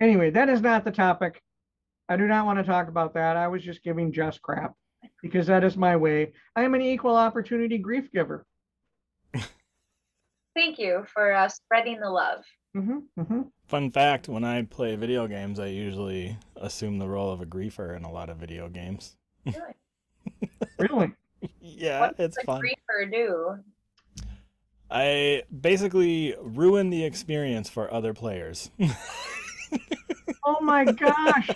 Anyway, that is not the topic. I do not want to talk about that. I was just giving just crap because that is my way. I am an equal opportunity grief giver. Thank you for uh, spreading the love. hmm hmm Fun fact: When I play video games, I usually assume the role of a griefer in a lot of video games. Really? really? yeah, what it's does a fun. griefer do? I basically ruin the experience for other players. Oh my gosh.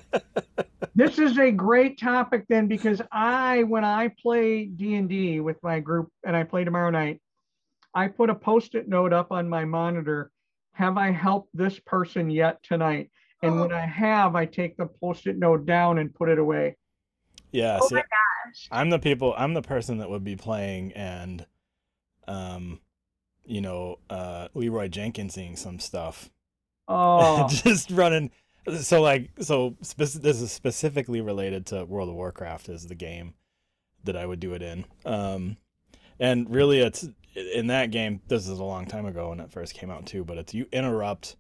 This is a great topic then because I when I play D&D with my group and I play tomorrow night, I put a post-it note up on my monitor, have I helped this person yet tonight? And when I have, I take the post-it note down and put it away. yeah, Oh see, my gosh. I'm the people. I'm the person that would be playing and, um, you know, uh, Leroy Jenkinsing some stuff. Oh, just running. So like, so spec- this is specifically related to World of Warcraft is the game that I would do it in. Um, and really, it's in that game. This is a long time ago when it first came out too. But it's you interrupt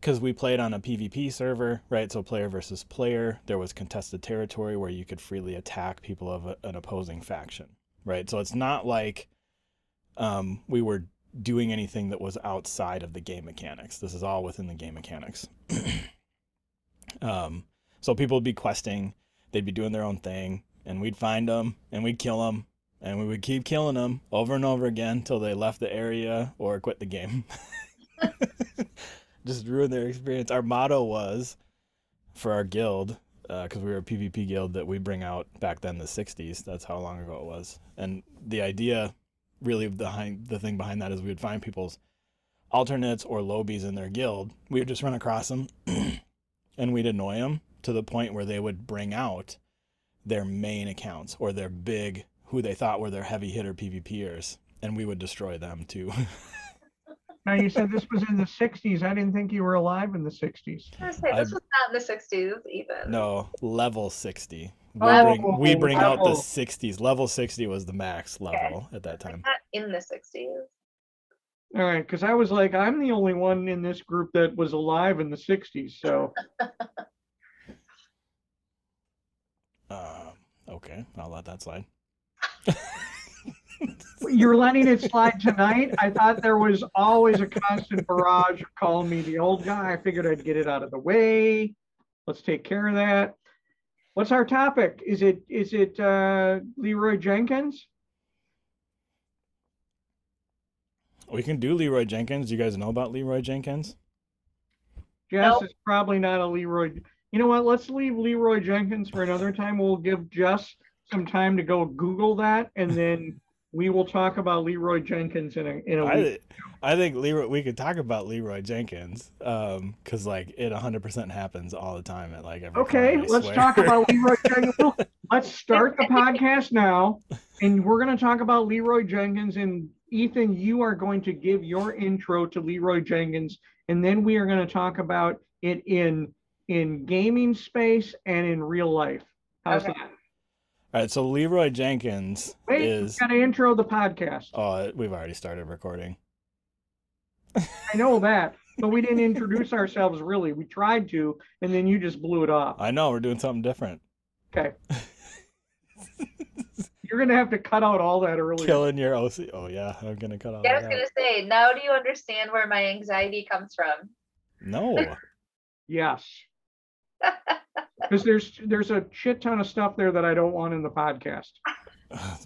because we played on a PvP server, right? So player versus player. There was contested territory where you could freely attack people of a, an opposing faction, right? So it's not like um, we were doing anything that was outside of the game mechanics. This is all within the game mechanics. um, so people would be questing, they'd be doing their own thing, and we'd find them and we'd kill them, and we would keep killing them over and over again till they left the area or quit the game. Just ruin their experience. Our motto was for our guild, because we were a PvP guild that we bring out back then the 60s. That's how long ago it was. And the idea really behind the thing behind that is we would find people's alternates or lowbies in their guild. We would just run across them and we'd annoy them to the point where they would bring out their main accounts or their big, who they thought were their heavy hitter PvPers, and we would destroy them too. now you said this was in the 60s. I didn't think you were alive in the 60s. I was say, this I- was not in the 60s even. no, level 60. We Level, bring, we bring out the 60s. Level 60 was the max level at that time. not in the 60s. All right, because I was like, I'm the only one in this group that was alive in the 60s. So Um, okay, I'll let that slide. you're letting it slide tonight. I thought there was always a constant barrage of calling me the old guy. I figured I'd get it out of the way. Let's take care of that. What's our topic? Is it is it uh, Leroy Jenkins? We can do Leroy Jenkins. Do you guys know about Leroy Jenkins? Jess Nope. is probably not a Leroy. You know what? Let's leave Leroy Jenkins for another time. We'll give Jess some time to go Google that, and then we will talk about Leroy Jenkins in a in a week. I I think Leroy. We could talk about Leroy Jenkins, um, because like it 100% happens all the time at like every. Okay, con, I let's swear. talk about Leroy Jenkins. Let's start the podcast now, and we're going to talk about Leroy Jenkins. And Ethan, you are going to give your intro to Leroy Jenkins, and then we are going to talk about it in in gaming space and in real life. How's Okay. that? All right, so Leroy Jenkins Wait, is. we got to intro the podcast. Oh, we've already started recording. I know that, but we didn't introduce ourselves really. We tried to, and then you just blew it off. I know we're doing something different. Okay. You're gonna have to cut out all that earlier. Killing your OC. Oh yeah, I'm gonna cut all Yeah, I was gonna out. say, now do you understand where my anxiety comes from? No. Yes. Because there's there's a shit ton of stuff there that I don't want in the podcast.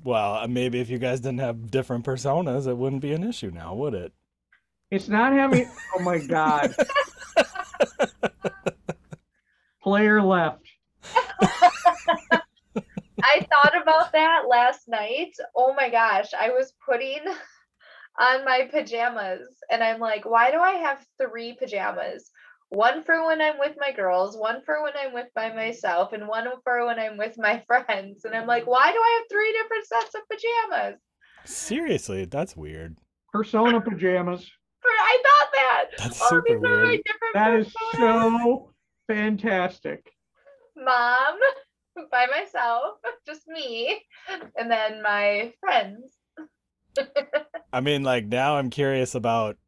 Well, uh, maybe if you guys didn't have different personas, it wouldn't be an issue now, would it? It's not having. Oh my god. Player left. I thought about that last night. Oh my gosh, I was putting on my pajamas and I'm like, why do I have three pajamas? One for when I'm with my girls, one for when I'm with by mm-hmm. myself, and one for when I'm with my friends. And I'm like, mm-hmm. why do I have three different sets of pajamas? Seriously, that's weird. Persona pajamas. I thought that. That's oh, super these are my weird. different That is personas. so fantastic. mom by myself, just me, and then my friends. I mean, like now I'm curious about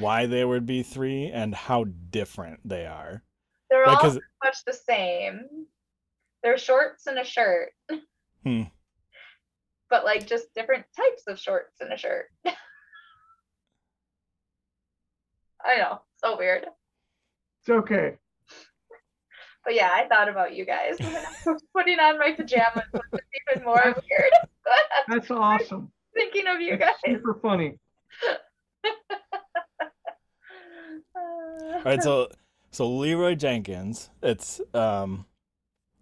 why they would be three and how different they are. They're Like, all 'cause- pretty much the same. They're shorts and a shirt. Hmm. But like just different types of shorts and a shirt. I know, so weird. It's okay. But yeah, I thought about you guys when I was putting on my pajamas, which is even more weird. That's awesome. Thinking of you guys. super funny. All right, so so Leroy Jenkins, it's um,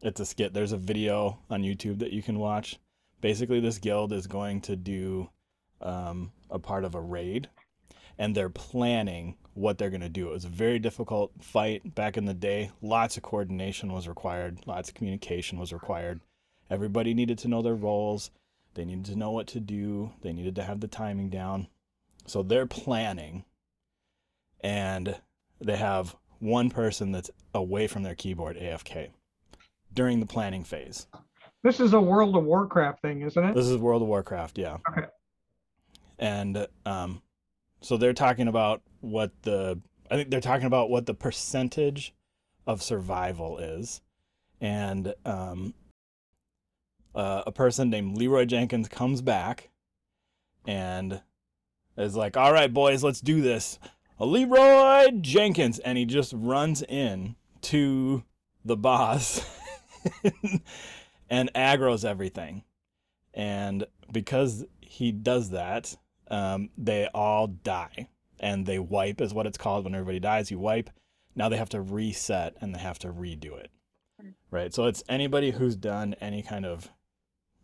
it's a skit. There's a video on YouTube that you can watch. Basically, this guild is going to do um, a part of a raid, and they're planning what they're going to do. It was a very difficult fight back in the day. Lots of coordination was required. Lots of communication was required. Everybody needed to know their roles. They needed to know what to do. They needed to have the timing down. So they're planning and they have one person that's away from their keyboard AFK during the planning phase. This is a World of Warcraft thing, isn't it? This is World of Warcraft, yeah. Okay. And um, so they're talking about what the I think they're talking about what the percentage of survival is, and um, uh, a person named Leroy Jenkins comes back, and is like, "All right, boys, let's do this." Leroy Jenkins, and he just runs in to the boss and aggro's everything. And because he does that, um, they all die. And they wipe, is what it's called when everybody dies. You wipe. Now they have to reset and they have to redo it. Right? So it's anybody who's done any kind of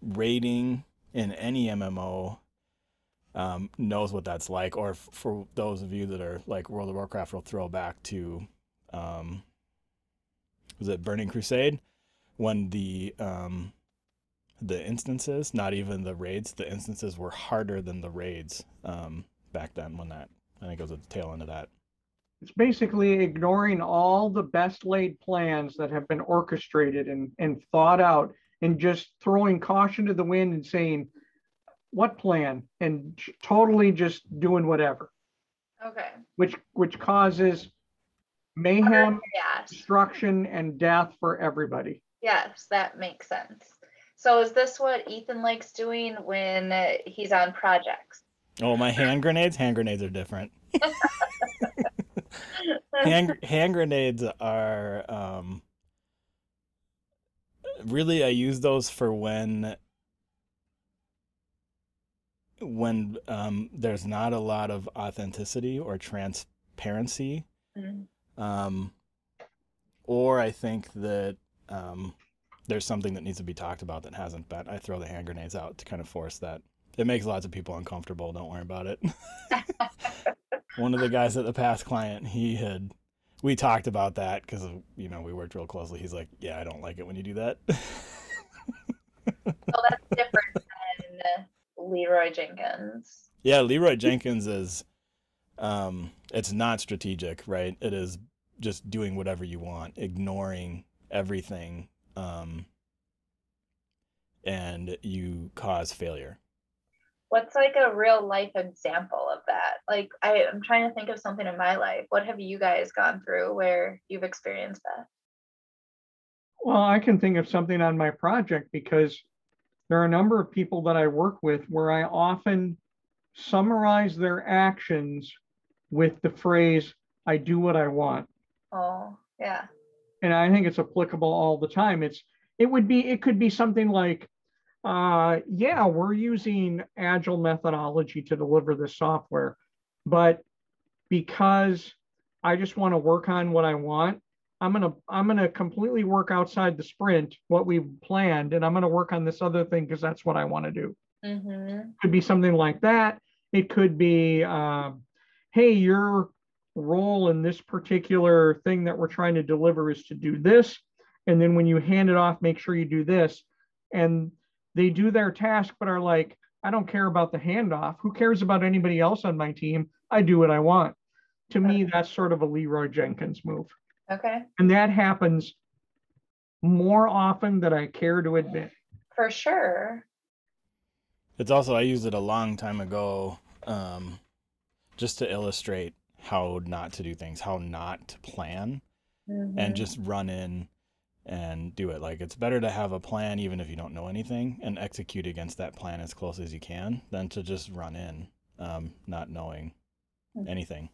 raiding in any MMO um, knows what that's like. Or f- for those of you that are like World of Warcraft, will throw back to, um, was it Burning Crusade? When the um, the instances, not even the raids, the instances were harder than the raids um, back then. When that, I think it was at the tail end of that. It's basically ignoring all the best laid plans that have been orchestrated and, and thought out and just throwing caution to the wind and saying, what plan? And totally just doing whatever, Okay. which which causes mayhem, Yes. destruction, and death for everybody. Yes, that makes sense. So is this what Ethan likes doing when uh, he's on projects? Oh, my hand grenades! Hand grenades are different. hand hand grenades are um, really I use those for when when um, there's not a lot of authenticity or transparency Mm. um, or I think that um, there's something that needs to be talked about that hasn't been. I throw the hand grenades out to kind of force that. It makes lots of people uncomfortable. Don't worry about it. One of the guys at the past client, he had, we talked about that because you know we worked real closely. He's like, "Yeah, I don't like it when you do that." So that's different Leroy Jenkins. yeah, Leroy Jenkins is, um, it's not strategic, right? It is just doing whatever you want, ignoring everything, um, and you cause failure. What's like a real life example of that? Like I, I'm trying to think of something in my life. What have you guys gone through where you've experienced that? Well, I can think of something on my project because there are a number of people that I work with where I often summarize their actions with the phrase, I do what I want. Oh, yeah. And I think it's applicable all the time. It's it would be it could be something like, uh, yeah, we're using agile methodology to deliver this software, but because I just want to work on what I want, I'm gonna I'm gonna completely work outside the sprint what we've planned, and I'm gonna work on this other thing because that's what I want to do. Mm-hmm. Could be something like that. It could be, um, hey, your role in this particular thing that we're trying to deliver is to do this, and then when you hand it off, make sure you do this. And they do their task, but are like, I don't care about the handoff. Who cares about anybody else on my team? I do what I want. To me, that's sort of a Leroy Jenkins move. Okay. And that happens more often than I care to admit. For sure. It's also I used it a long time ago, um, just to illustrate how not to do things, how not to plan, Mhm. and just run in and do it. Like it's better to have a plan even if you don't know anything and execute against that plan as close as you can than to just run in um, not knowing Mhm. anything.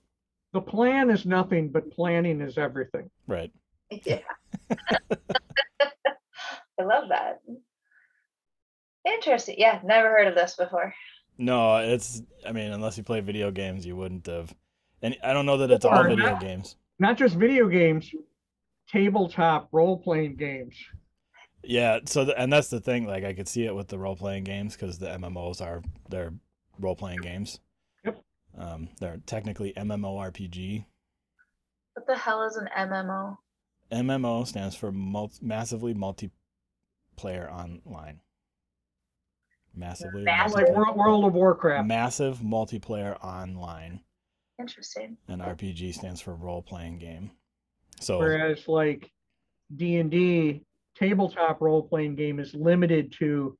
The plan is nothing, but planning is everything. Right. Yeah. I love that. Interesting. Yeah, never heard of this before. No, it's. I mean, unless you play video games, you wouldn't have. And I don't know that it's all video not. games. Not just video games, tabletop role playing games. Yeah. So, the, and that's the thing. Like, I could see it with the role playing games because the MMOs are they're role playing games. Yep. Um, they're technically MMORPG. What the hell is an MMO? MMO stands for mul- massively multiplayer online. Massively Massive. Like multiplayer- World, World of Warcraft. massive multiplayer online, Interesting. and RPG stands for role playing game. So Whereas like D and D tabletop role playing game is limited to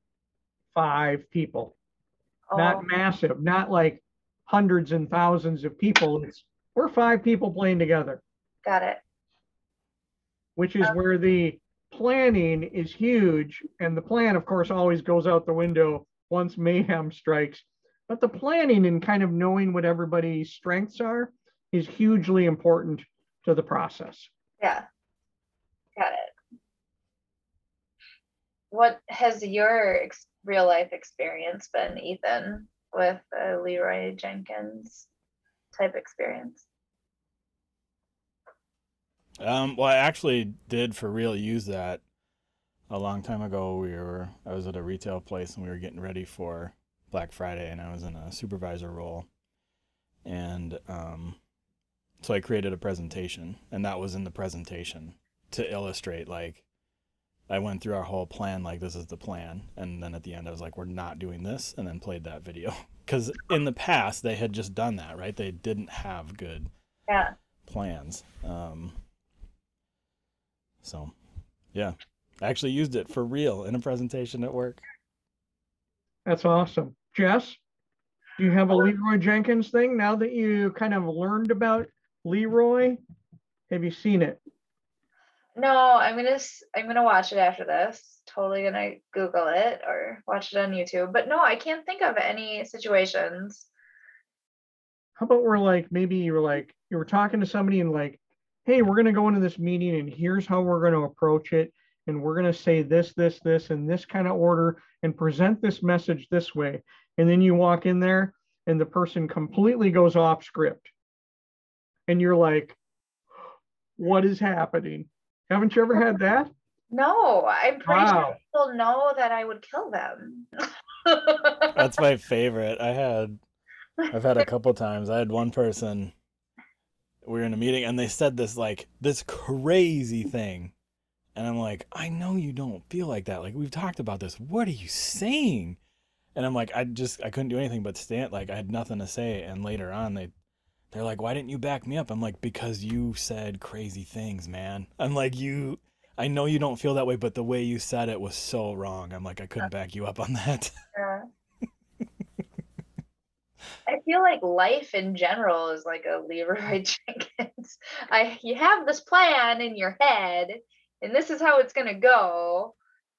five people. Oh, Not massive, not like hundreds and thousands of people. It's we're five people playing together, got it. which is where the planning is huge. And the plan, of course, always goes out the window once mayhem strikes. But the planning and kind of knowing what everybody's strengths are is hugely important to the process. Yeah. Got it. What has your ex- real life experience been, Ethan, with uh, Leroy Jenkins type experience? Um, well, I actually did for real use that a long time ago. We were I was at a retail place and we were getting ready for Black Friday, and I was in a supervisor role, and um, so I created a presentation, and that was in the presentation to illustrate like I went through our whole plan, like this is the plan, and then at the end I was like, we're not doing this, and then played that video because in the past they had just done that, right? They didn't have good Yeah. plans. Um, so, yeah, I actually used it for real in a presentation at work. That's awesome. Jess, do you have a Leroy Jenkins thing now that you kind of learned about Leroy? Have you seen it? No, I'm gonna I'm gonna watch it after this. Totally gonna Google it or watch it on YouTube. But no, I can't think of any situations. How about we're like, maybe you were like, you were talking to somebody and like, hey, we're to go into this meeting and here's how we're to approach it. And we're to say this, this, this, in this kind of order and present this message this way. And then you walk in there and the person completely goes off script. And you're like, what is happening? Haven't you ever had that? No, I'm pretty sure people know that I would kill them. That's my favorite. I had, I've had a couple times. I had one person. We were in a meeting and they said this like this crazy thing, and I'm like, I know you don't feel like that. Like we've talked about this. What are you saying? And I'm like, I just I couldn't do anything but stand. Like I had nothing to say. And later on, they they're like, why didn't you back me up? I'm like, because you said crazy things, man. I'm like, you. I know you don't feel that way, but the way you said it was so wrong. I'm like, I couldn't back you up on that. Yeah. I feel like life in general is like a Leroy Jenkins. I you have this plan in your head, and this is how it's gonna go.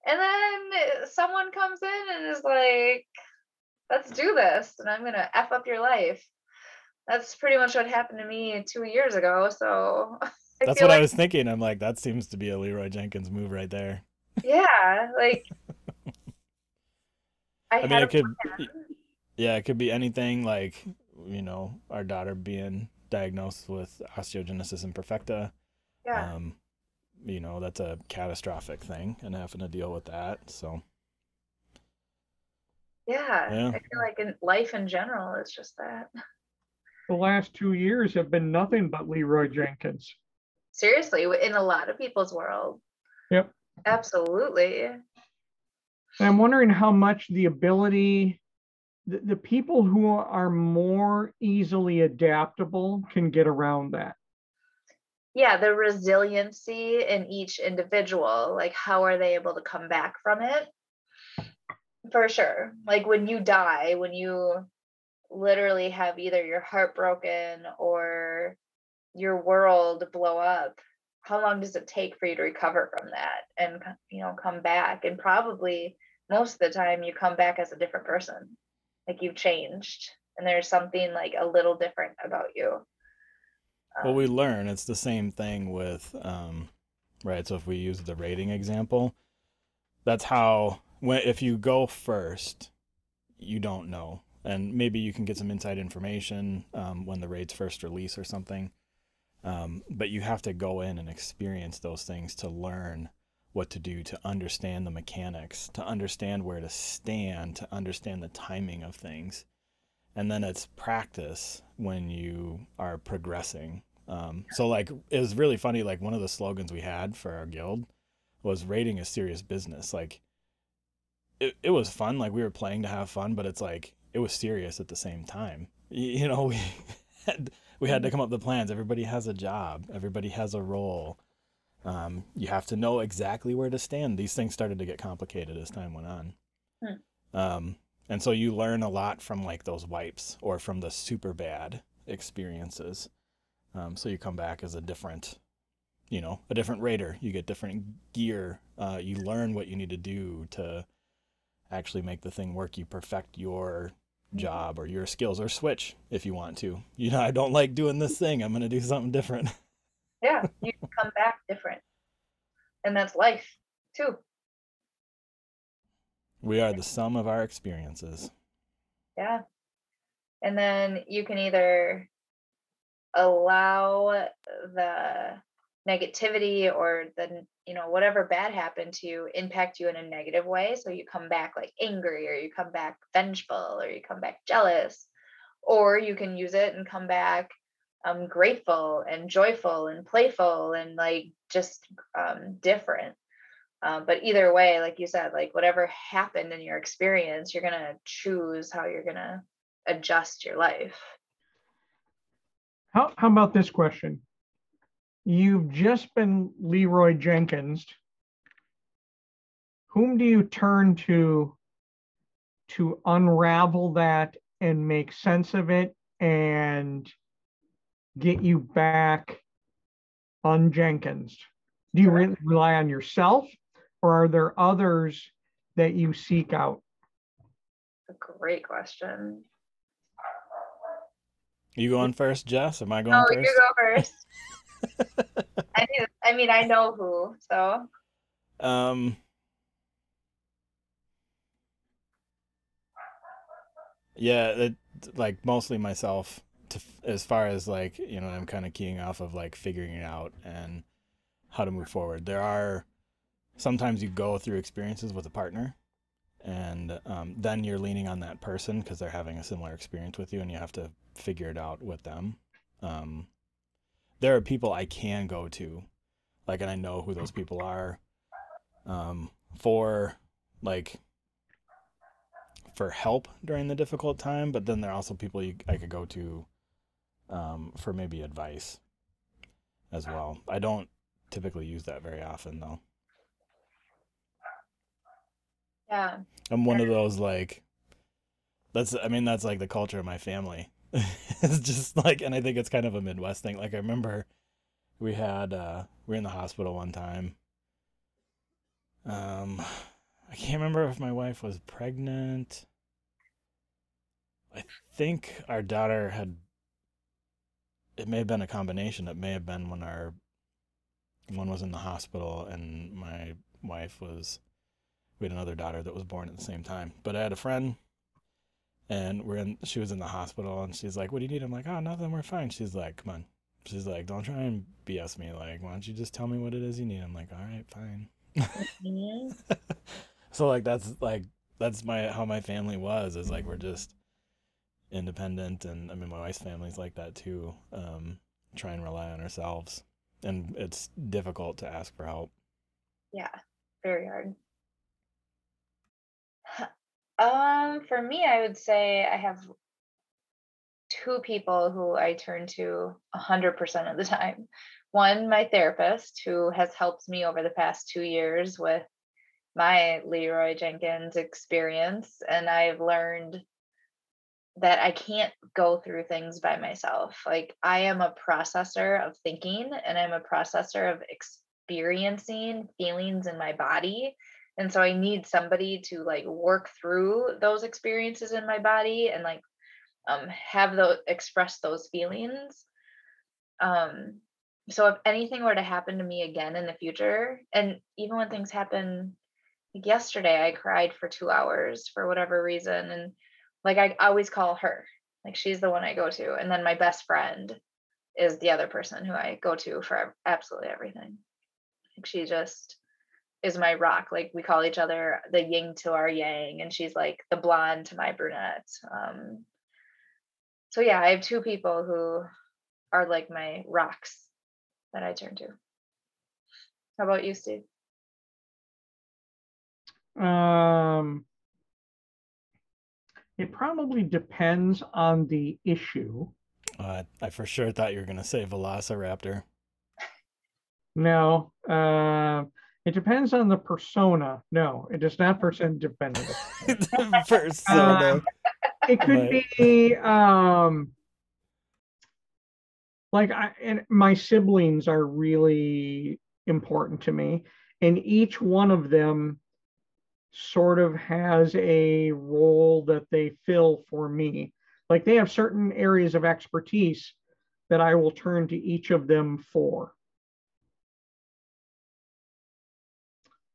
And then someone comes in and is like, let's do this, and I'm gonna F up your life. That's pretty much what happened to me two years ago. So I That's what I was thinking. I'm like, that seems to be a Leroy Jenkins move right there. yeah, like I, I mean, it could, plan. yeah, it could be anything like, you know, our daughter being diagnosed with osteogenesis imperfecta. yeah. Um, you know, that's a catastrophic thing and having to deal with that. So, Yeah, Yeah. I feel like in life in general is just that. The last two years have been nothing but Leroy Jenkins. Seriously, in a lot of people's world. Yep. Absolutely. And I'm wondering how much the ability, the, the people who are more easily adaptable can get around that. Yeah, the resiliency in each individual, like how are they able to come back from it? For sure. Like when you die, when you literally have either your heart broken or your world blow up how long does it take for you to recover from that and you know come back? And probably most of the time you come back as a different person like you've changed and there's something like a little different about you. Um, well we learn it's the same thing with um right so if we use the raiding example that's how when if you go first you don't know and maybe you can get some inside information um, when the raids first release or something um, but you have to go in and experience those things to learn what to do, to understand the mechanics, to understand where to stand, to understand the timing of things. And then it's practice when you are progressing. Um, so, like, it was really funny. Like, one of the slogans we had for our guild was raiding a serious business. Like, it, it was fun. Like, we were playing to have fun, but it's like, it was serious at the same time. You, know, we had we had to come up with plans. Everybody has a job. Everybody has a role. Um, you have to know exactly where to stand. These things started to get complicated as time went on. Hmm. Um, and so you learn a lot from like those wipes or from the super bad experiences. Um, so you come back as a different, you know, a different raider. You get different gear. Uh, you learn what you need to do to actually make the thing work. You perfect your job or your skills or switch if you want to. You know, I don't like doing this thing. I'm going to do something different. Yeah, you come back different. And that's life too. We are the sum of our experiences. Yeah. And then you can either allow the negativity or the you know whatever bad happened to you impact you in a negative way. So you come back like angry or you come back vengeful or you come back jealous or you can use it and come back um, grateful and joyful and playful and like just um, different. Um, but either way like you said like whatever happened in your experience you're gonna choose how you're gonna adjust your life. How, how about this question You've just been Leroy Jenkins. Whom do you turn to to unravel that and make sense of it and get you back on Jenkins? Do you really rely on yourself or are there others that you seek out? A great question. You going first, Jess? Am I going oh, first? you go first. I mean, I mean, I know who. So. Um. Yeah, it, like mostly myself. To as far as like you know, I'm kind of keying off of like figuring it out and how to move forward. There are sometimes you go through experiences with a partner, and um, then you're leaning on that person because they're having a similar experience with you, and you have to figure it out with them. Um, there are people I can go to, like, and I know who those people are, um, for like for help during the difficult time. But then there are also people you, I could go to, um, for maybe advice as well. I don't typically use that very often though. Yeah. I'm one of those like that's I mean that's like the culture of my family. it's just like, and I think it's kind of a Midwest thing. Like I remember we had, uh, we were in the hospital one time. Um, I can't remember if my wife was pregnant. I think our daughter had, it may have been a combination. It may have been when our one was in the hospital and my wife was, we had another daughter that was born at the same time. But I had a friend and we're in she was in the hospital and she's like what do you need? I'm like oh nothing we're fine. She's like come on. She's like don't try and bs me like why don't you just tell me what it is you need? I'm like all right fine. Mm-hmm. so like that's like that's my how my family was is like we're just independent and i mean my wife's family's like that too um try and rely on ourselves and it's difficult to ask for help. Yeah very hard um, for me, I would say I have two people who I turn to 100% of the time. One, my therapist, who has helped me over the past two years with my Leroy Jenkins experience. And I've learned that I can't go through things by myself. Like I am a processor of thinking and I'm a processor of experiencing feelings in my body. And so I need somebody to like work through those experiences in my body and like um have those express those feelings. Um so if anything were to happen to me again in the future and even when things happen like yesterday I cried for 2 hours for whatever reason and like I always call her. Like she's the one I go to. And then my best friend is the other person who I go to for absolutely everything. Like she just is my rock. Like we call each other the yin to our yang, and she's like the blonde to my brunette. Um, so yeah, I have two people who are like my rocks that I turn to. How about you, Steve? Um, it probably depends on the issue. Uh, I for sure thought you were gonna say Velociraptor. No, uh, it depends on the persona. No, it is not person dependent. persona. Um, it could Right. be um, like I and my siblings are really important to me, and each one of them sort of has a role that they fill for me. Like they have certain areas of expertise that I will turn to each of them for.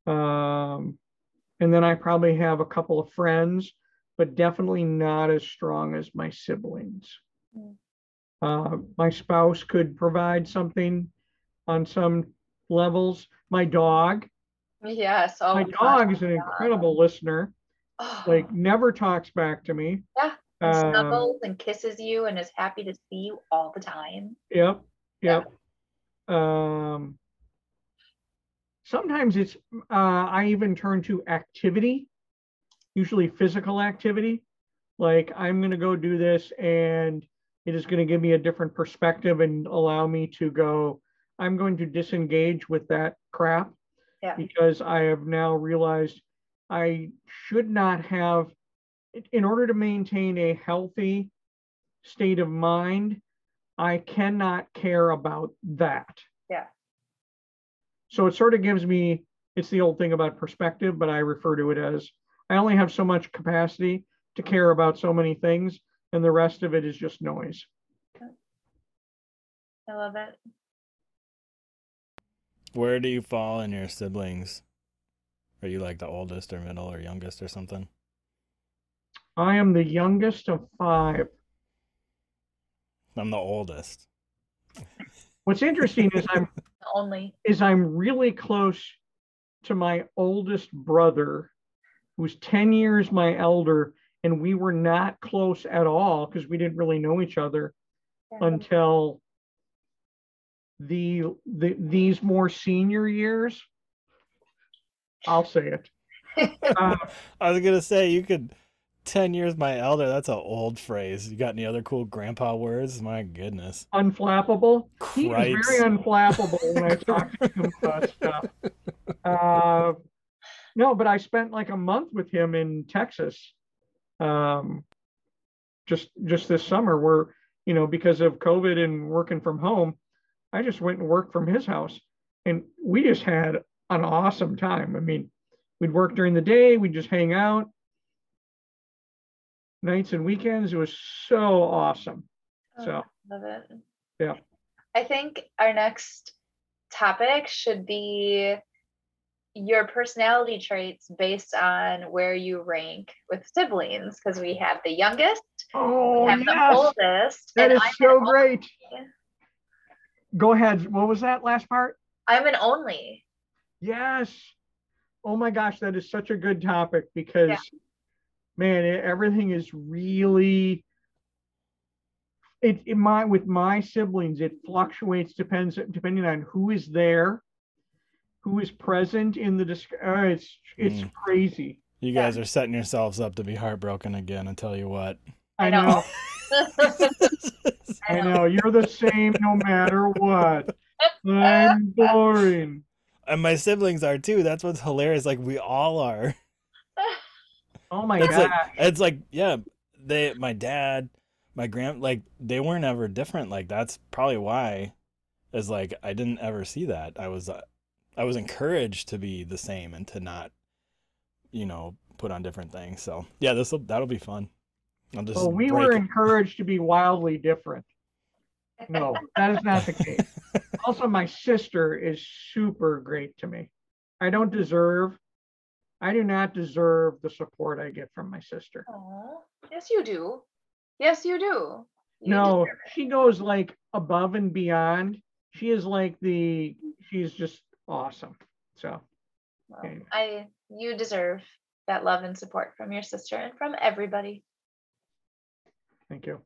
Um, and then I probably have a couple of friends, but definitely not as strong as my siblings. Mm. Uh, my spouse could provide something on some levels. My dog, Yes. Oh, my God, dog is an yeah. incredible listener. Oh, Like never talks back to me. Yeah, and Um, snuggles and kisses you and is happy to see you all the time. Yep, Yeah. yep. Um, sometimes it's, uh, I even turn to activity, usually physical activity. Like I'm gonna go do this and it is gonna give me a different perspective and allow me to go, I'm going to disengage with that crap. Yeah. Because I have now realized I should not have, in order to maintain a healthy state of mind, I cannot care about that. Yeah. So it sort of gives me, it's the old thing about perspective, but I refer to it as I only have so much capacity to care about so many things, and the rest of it is just noise. I love it. Where do you fall in your siblings? Are you like the oldest or middle or youngest or something? I am the youngest of five. I'm the oldest. What's interesting is I'm Only. is I'm really close to my oldest brother, who's 10 years my elder, and we were not close at all because we didn't really know each other Yeah. until the, the these more senior years. I'll say it. Uh, I was gonna say you could ten years my elder, that's an old phrase. You got any other cool grandpa words? My goodness. unflappable. He is very unflappable when I talk to him about stuff. Uh, no, but I spent like a month with him in Texas, um, just just this summer. Where you know because of COVID and working from home, I just went and worked from his house, and we just had an awesome time. I mean, we'd work during the day, we'd just hang out, nights and weekends. It was so awesome. Oh, So. love it. Yeah. I think our next topic should be your personality traits based on where you rank with siblings because we have the youngest, Oh we have yes. the oldest, That and is I'm so great. only. Go ahead. What was that last part? I'm an only. Yes. Oh my gosh, that is such a good topic because, man, it, everything is really. It, in my with my siblings, it fluctuates depends depending on who is there, who is present in the disc. Uh, it's it's Mm. crazy. You Yeah. guys are setting yourselves up to be heartbroken again, I tell you what. I I know. know. I know. You're the same no matter what. I'm boring. and my siblings are too. That's what's hilarious. Like we all are. Oh my god. Like it's like yeah, they, my dad, my grand, like they weren't ever different. Like that's probably why, is like I didn't ever see that. I was, uh, I was encouraged to be the same and to not, you know, put on different things. So yeah, this that'll be fun. I'll just Well, we were it. encouraged to be wildly different. No, that is not the case. Also, my sister is super great to me. I don't deserve, I do not deserve the support I get from my sister. Aw, yes, you do. Yes, you do. You No, she goes like above and beyond. She is like the, she's just awesome. So, Well, Okay. I you deserve that love and support from your sister and from everybody. thank you.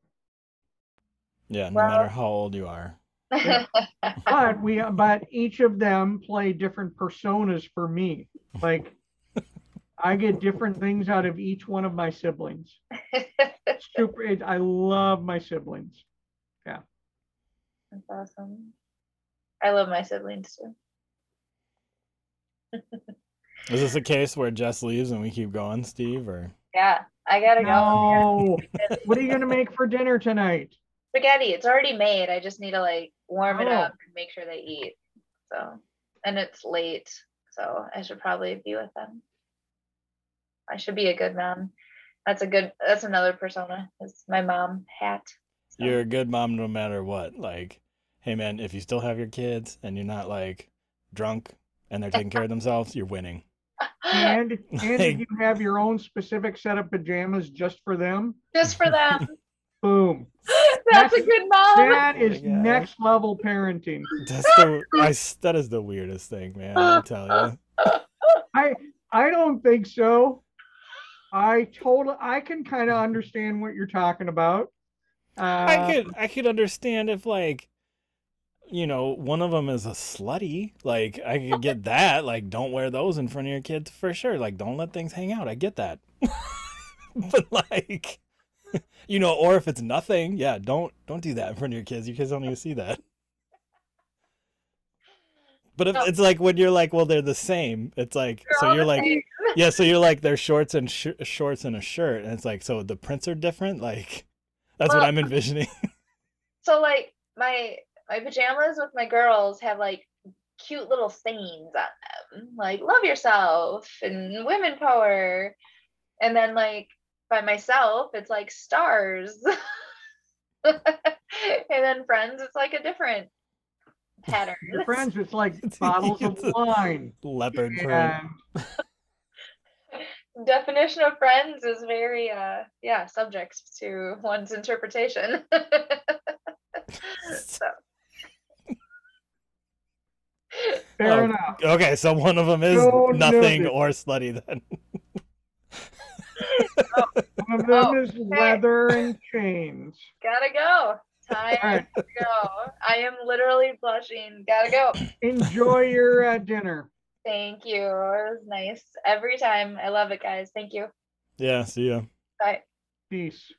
Yeah, no Well- matter how old you are. Yeah. But we, but each of them play different personas for me. Like, I get different things out of each one of my siblings. Super, it, I love my siblings. Yeah. That's awesome. I love my siblings too. Is this a case where Jess leaves and we keep going, Steve? Or Yeah, I gotta go. No, what are you gonna make for dinner tonight? Spaghetti, it's already made. I just need to like warm it Oh. up and make sure they eat. So, and it's late, so I should probably be with them. I should be a good mom. That's a good. That's another persona. Is my mom hat. So, you're a good mom no matter what. Like, hey man, if you still have your kids and you're not like drunk and they're taking care of themselves, you're winning. And, and Like- you have your own specific set of pajamas just for them, just for them. boom. That's a good mom. That is oh my gosh. next level parenting. That's the I, s- that is the weirdest thing, man. I tell you. I I don't think so. I totally I can kind of understand what you're talking about. Uh, I could I could understand if like you know one of them is a slutty like I could get that like don't wear those in front of your kids for sure like don't let things hang out I get that but like you know or if it's nothing yeah don't don't do that in front of your kids your kids don't even see that but if it's like when you're like well they're the same it's like They're so you're like same. Yeah so you're like they're shorts and sh- shorts and a shirt and it's like so the prints are different? Like that's what i'm envisioning. So like my my pajamas with my girls have like cute little sayings on them like love yourself and women power. And then like by myself it's like stars. And then friends it's like a different pattern. Your friends, it's like It's- bottles of it's a- wine. leopard print. And definition of friends is very uh yeah subject to one's interpretation so fair Oh, enough. Okay, so one of them is So nothing noted. or slutty then. One of them Oh, is leather and chains. gotta go time All right. to go i am literally blushing gotta go Enjoy your uh, dinner. Thank you. It was nice. Every time. I love it guys. Thank you. Yeah, see ya. bye. Peace.